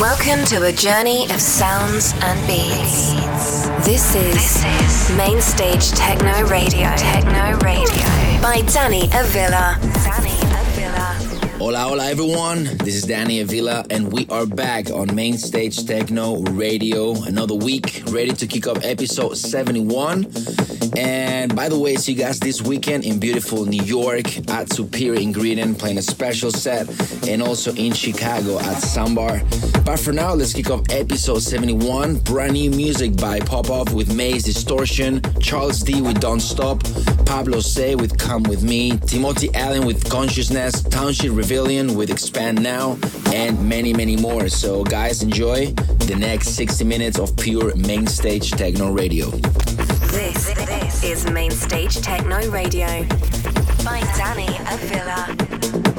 Welcome to a journey of sounds and beats. This is, this is Main Stage Techno Radio. Techno Radio by Danny Avila. Danny Hola, hola everyone. This is Danny Avila, and we are back on Main Stage Techno Radio. Another week, ready to kick off episode 71. And by the way, see you guys this weekend in beautiful New York at Superior Ingredient, playing a special set, and also in Chicago at Sambar. But for now, let's kick off episode 71. Brand new music by Popof with Maze Distortion, Charles D with Don't Stop, Pablo Say with Come With Me, Timothy Allen with Consciousness, Township Rebellion with Expand Now, and many, many more. So, guys, enjoy the next 60 minutes of pure main stage techno radio. This, this is Main Stage Techno Radio by Danny Avila.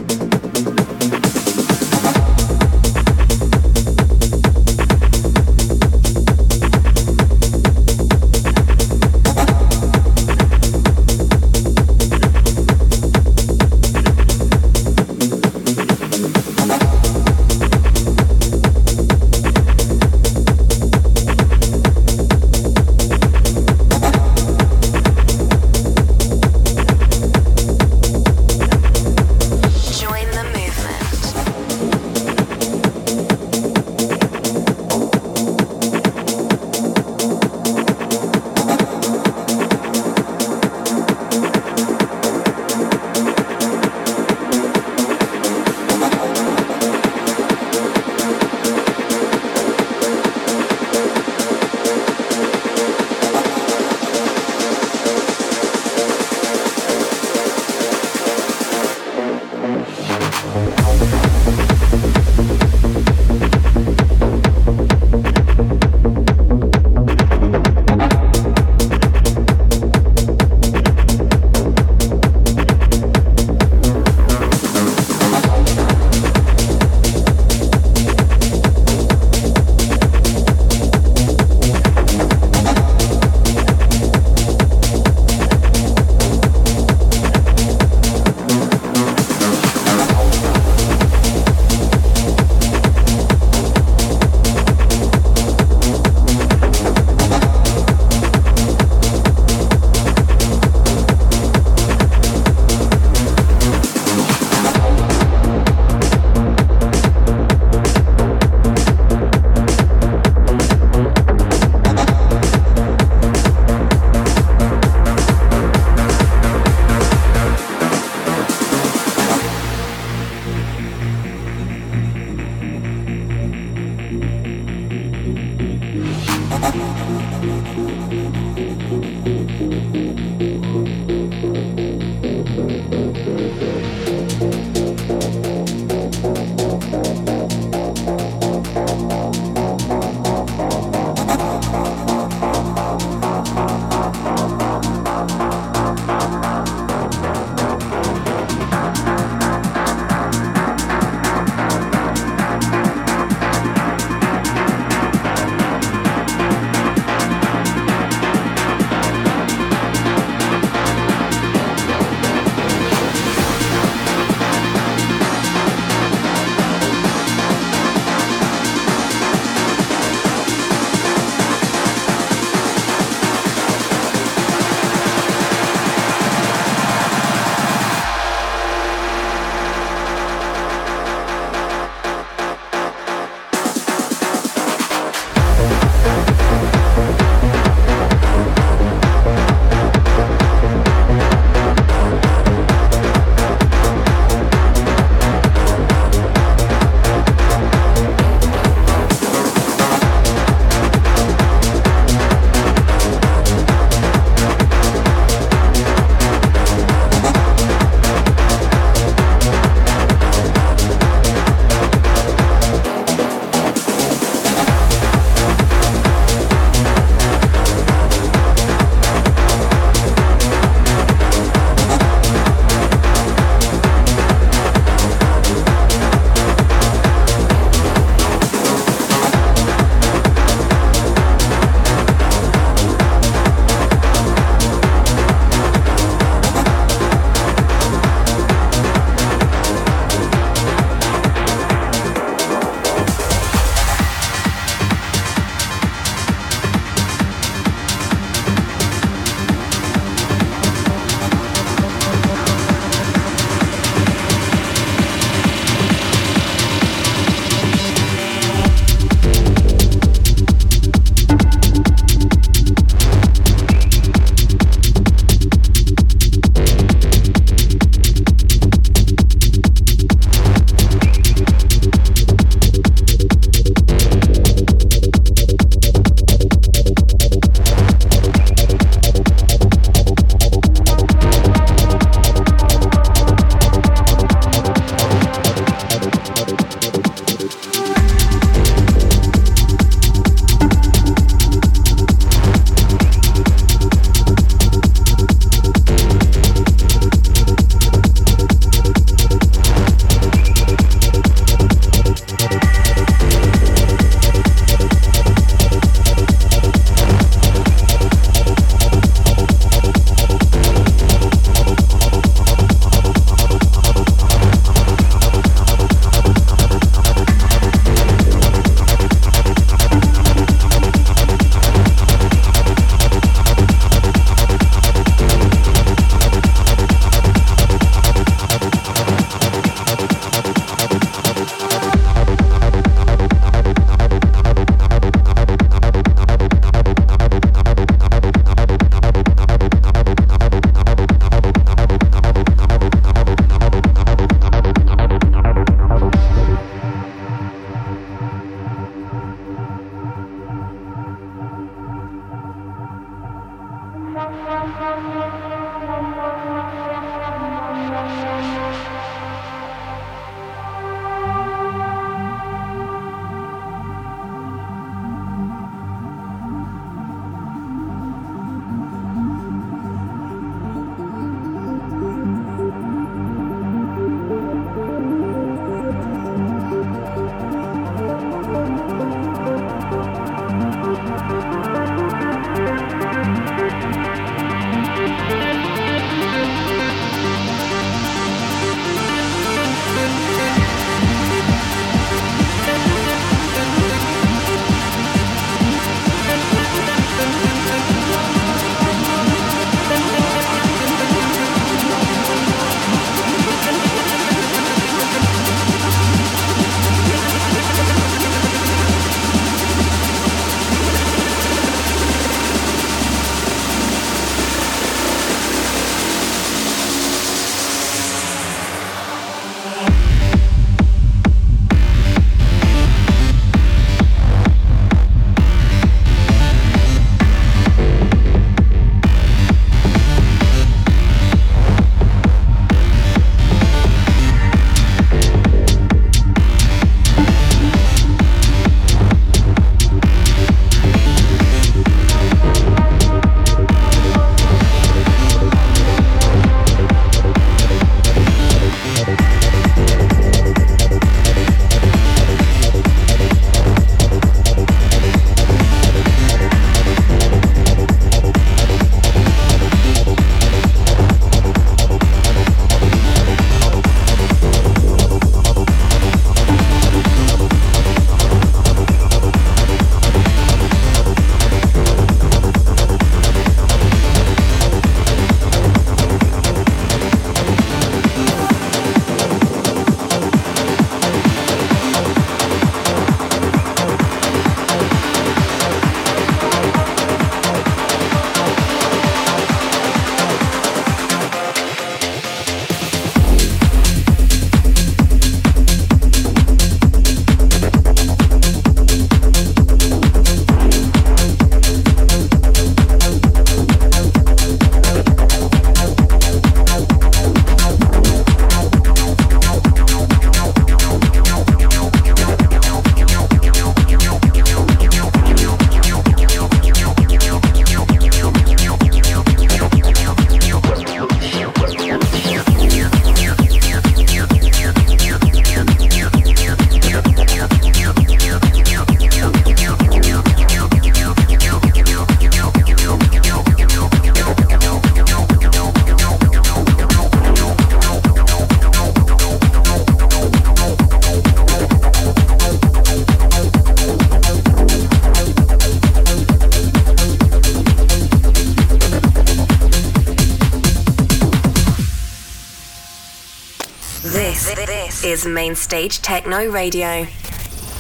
Is Mainstage Techno Radio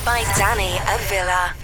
by Danny Avila.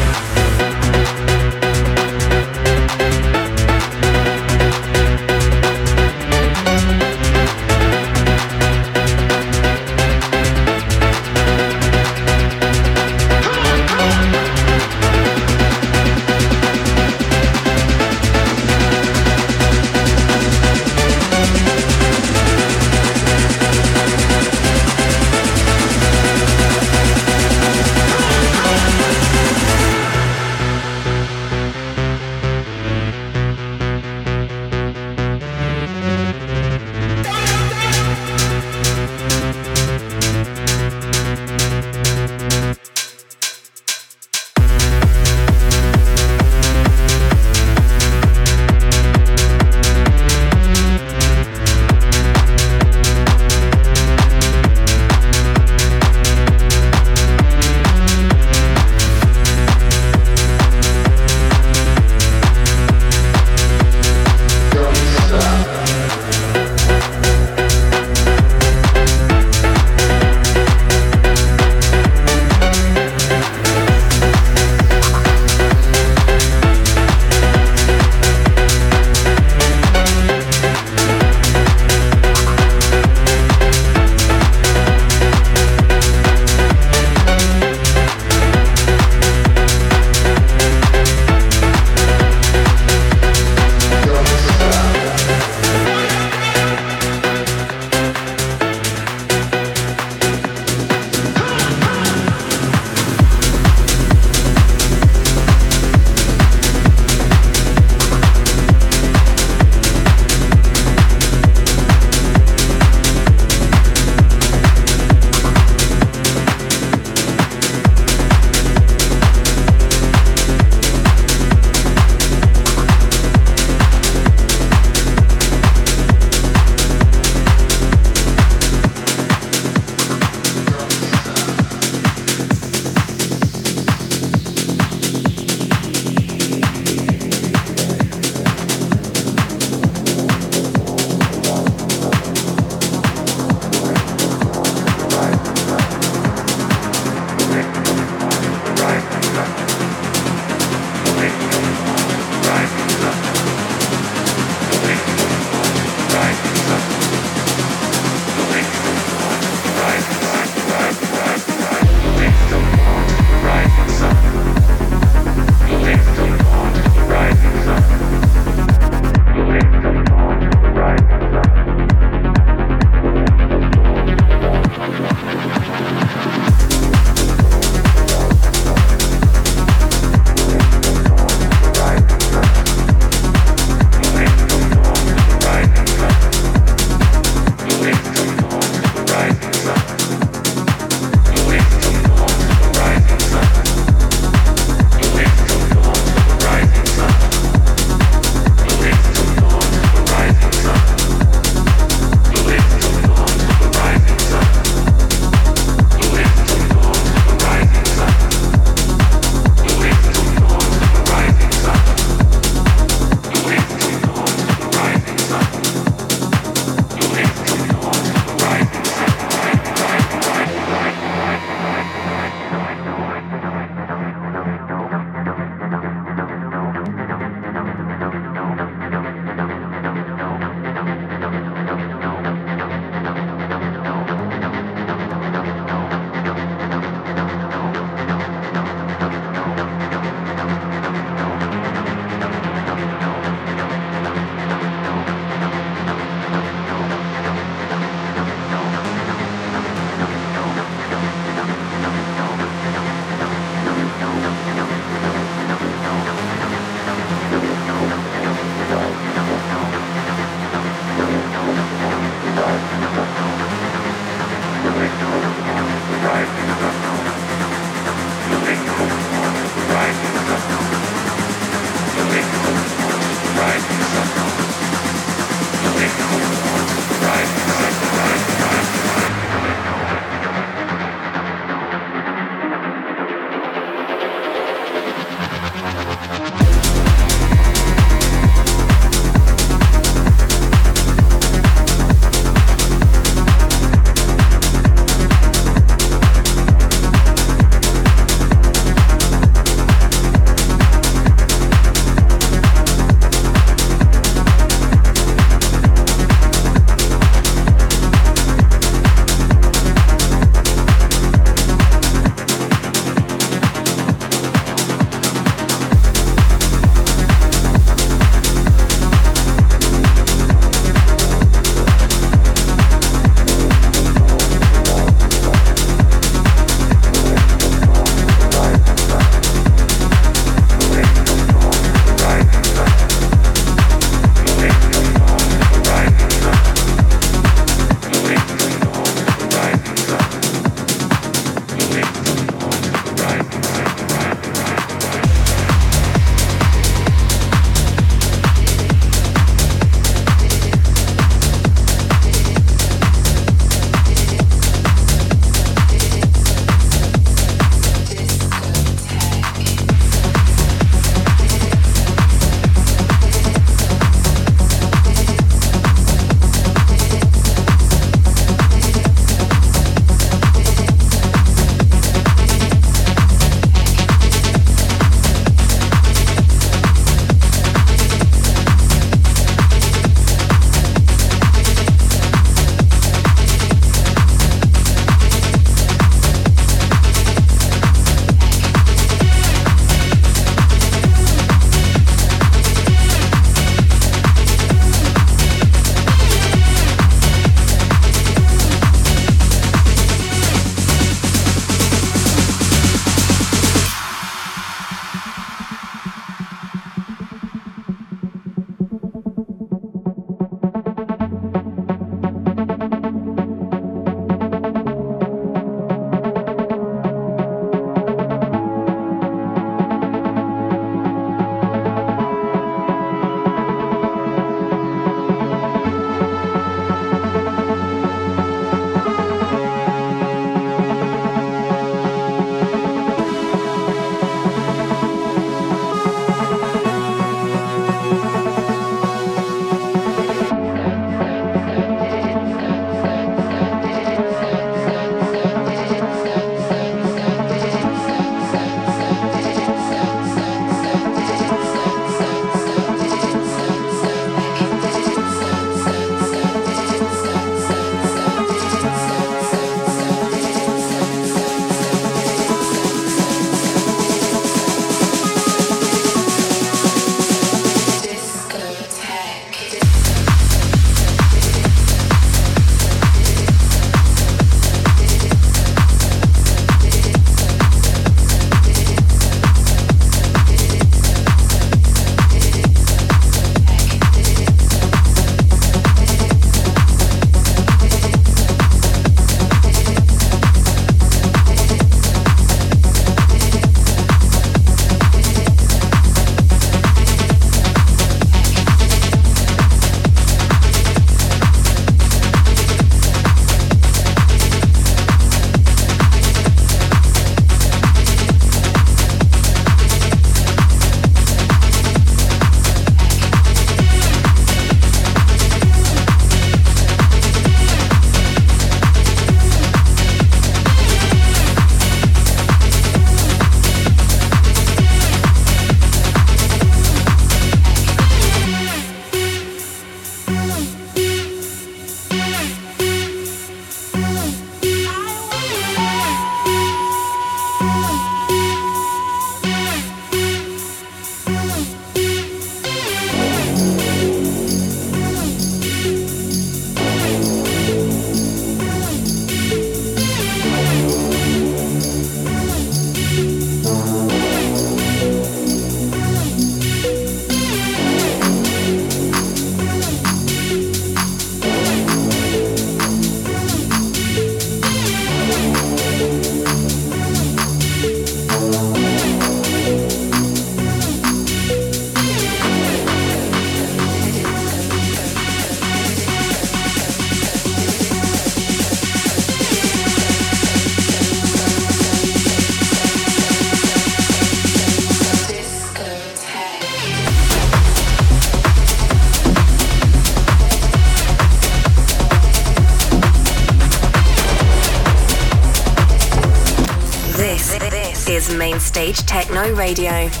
Techno Radio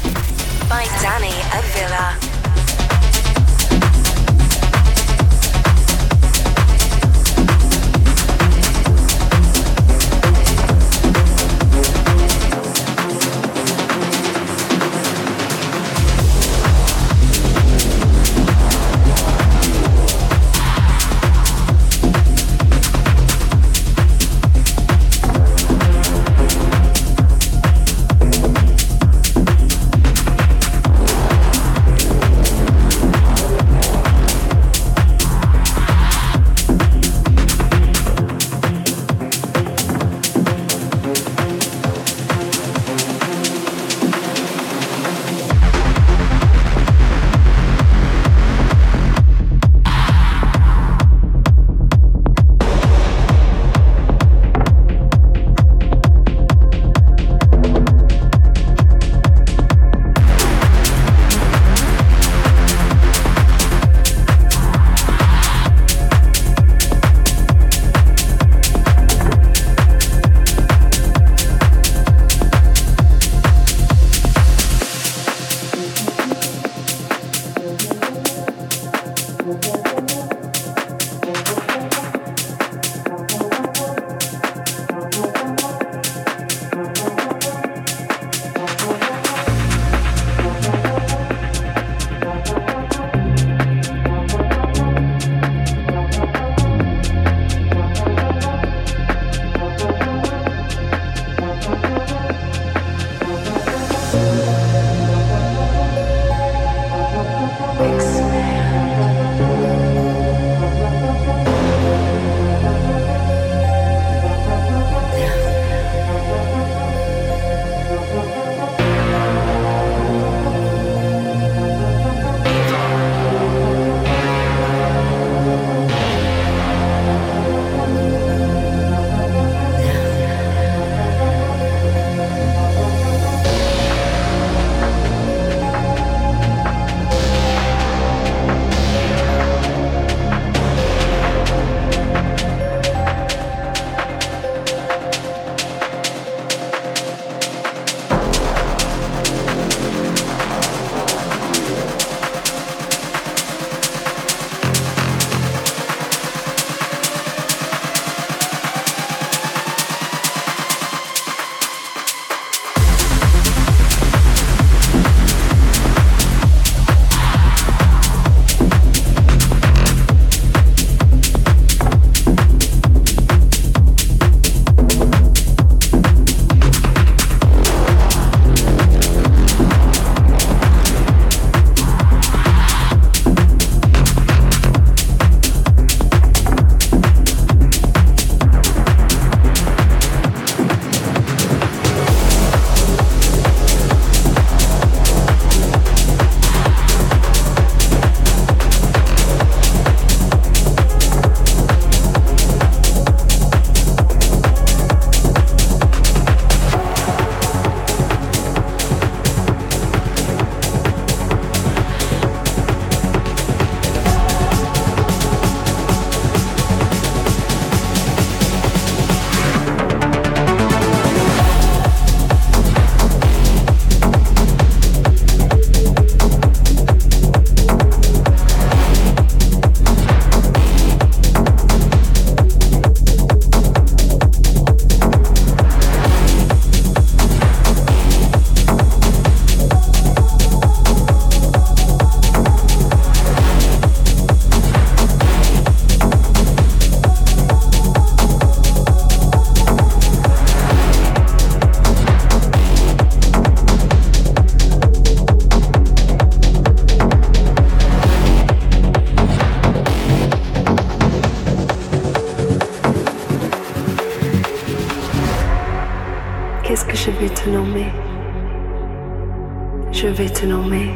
vais te nommer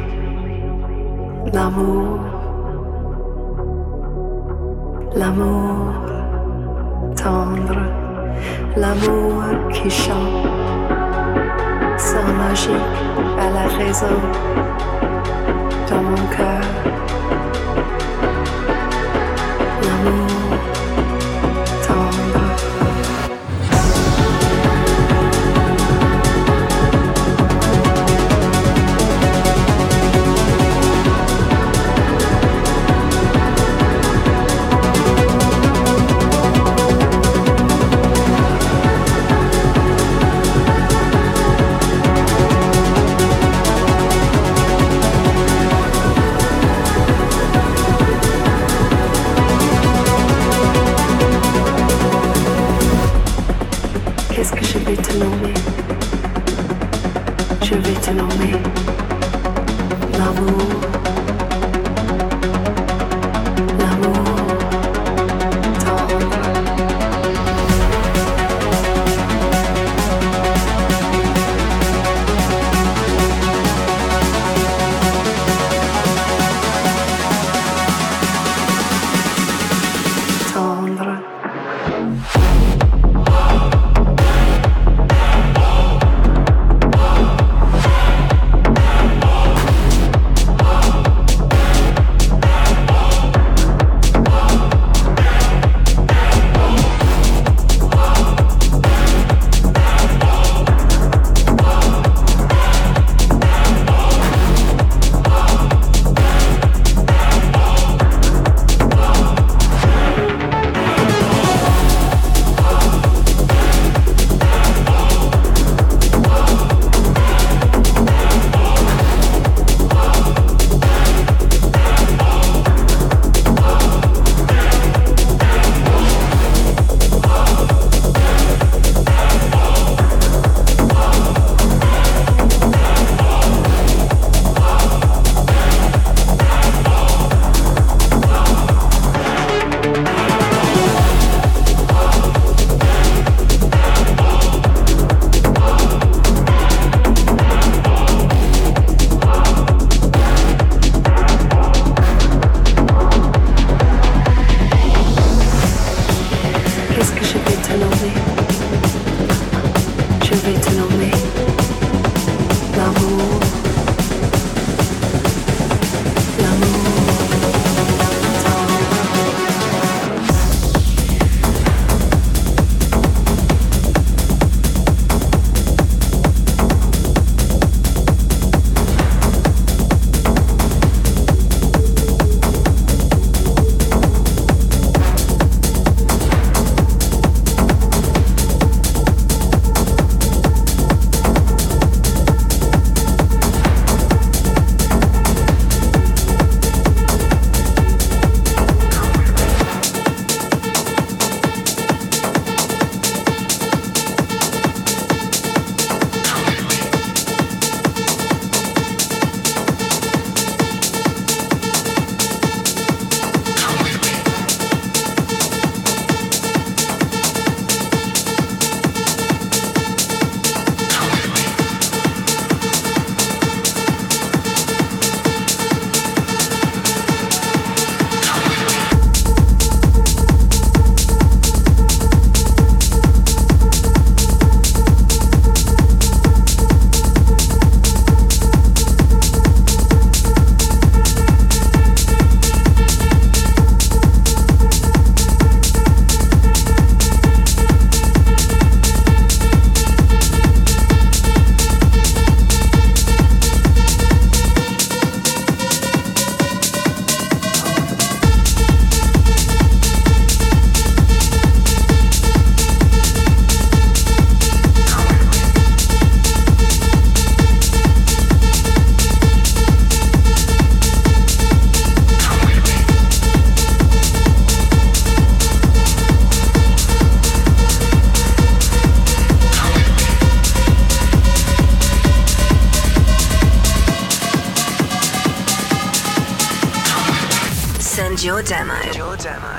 l'amour, l'amour tendre, l'amour qui chante. Sans logique à la raison. Dans mon cœur.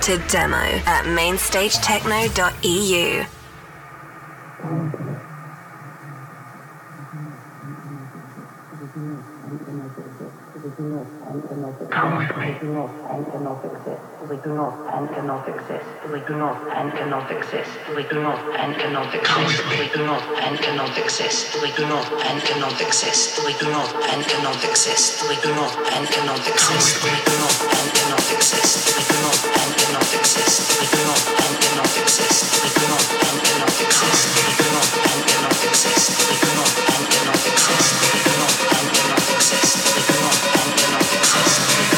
To demo at mainstagetechno.eu. Come with me. do not and cannot exist. We do not and cannot exist. We do not and cannot exist. We do not and cannot exist. We do not and cannot exist. We do not and cannot exist. We do not and cannot exist. We do not and cannot exist. We do not and cannot exist. We do not and cannot exist. We do not and cannot exist. We do not and cannot exist. We do not and cannot exist. We do not and cannot exist. We do not and cannot exist. We do not and cannot exist.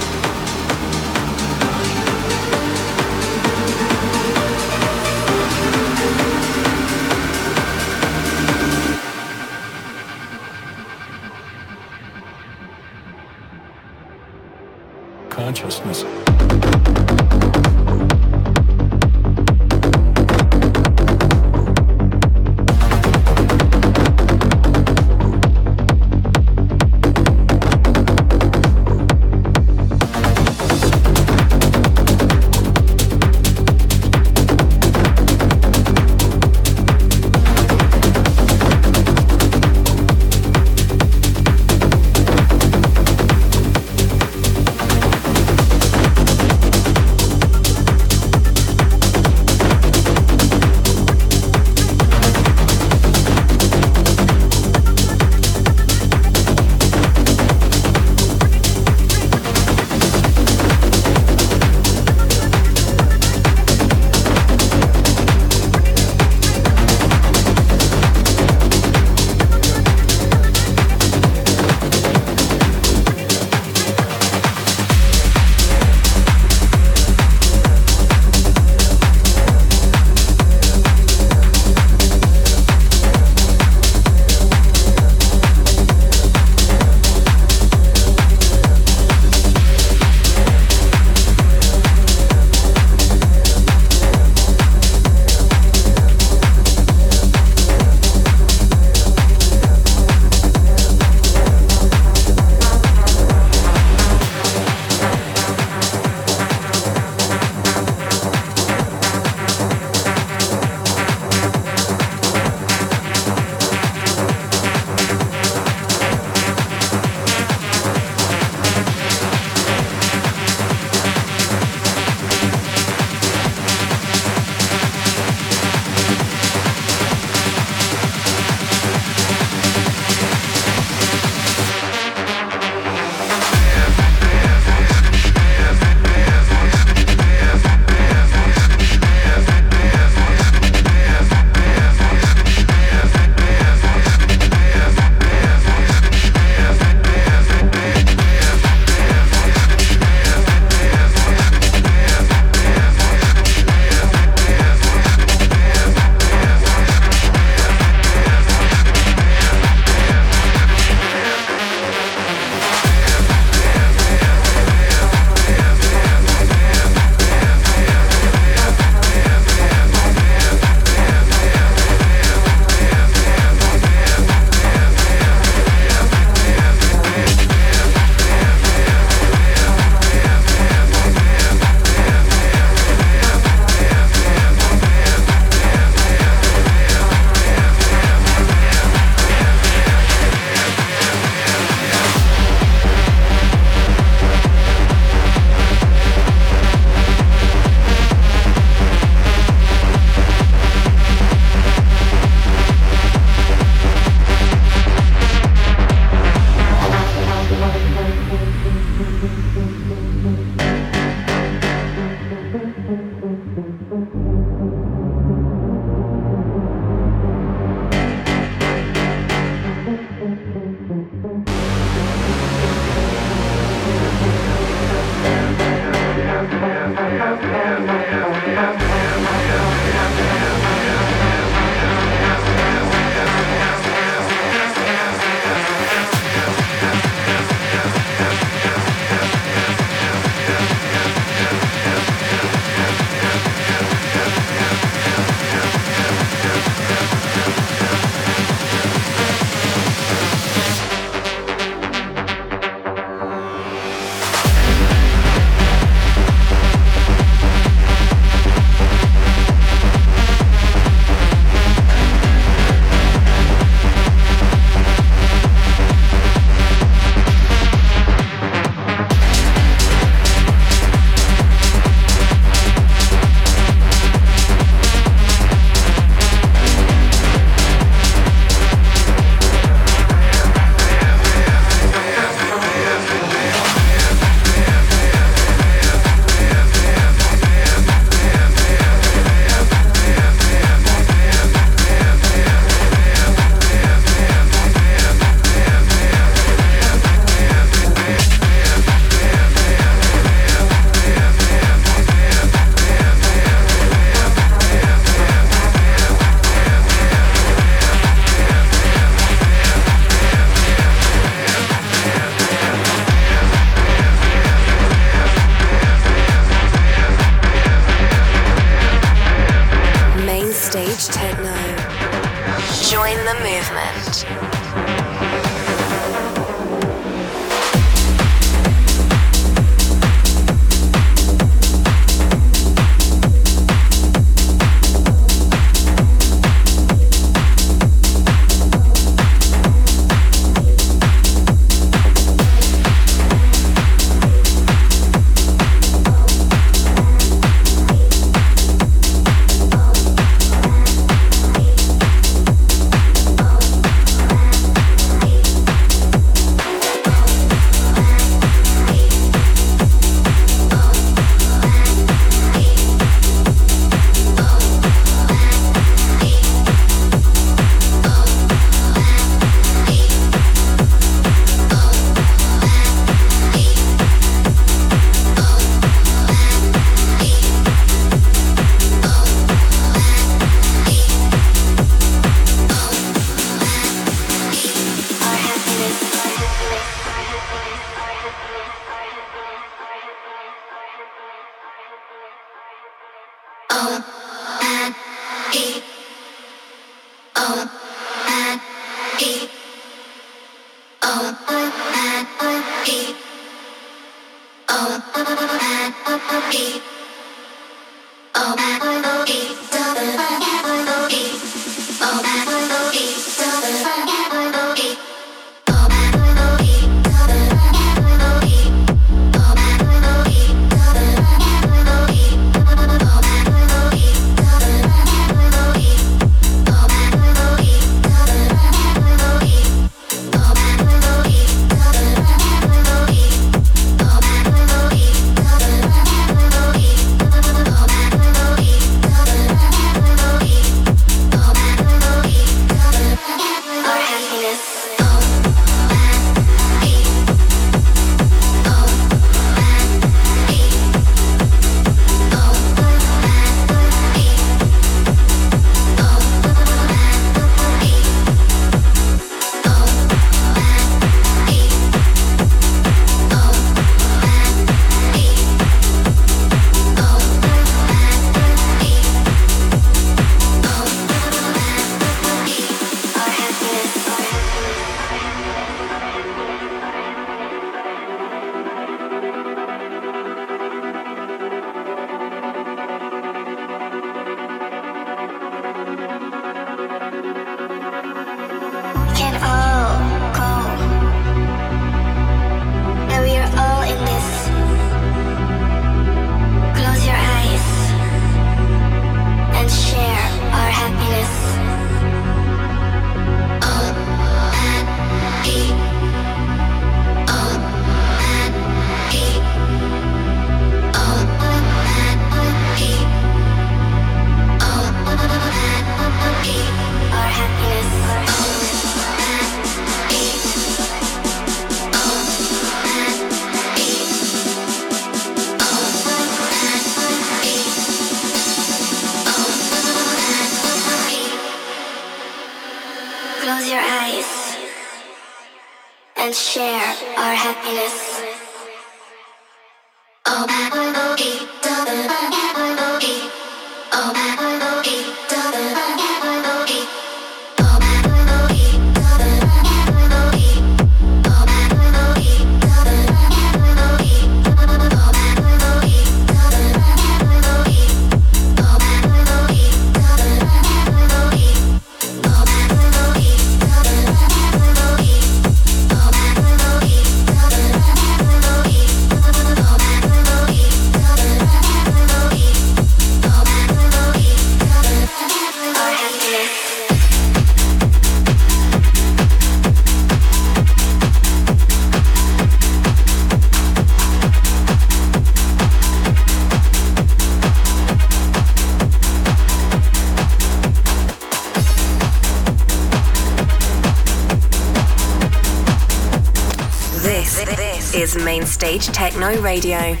Stage Techno Radio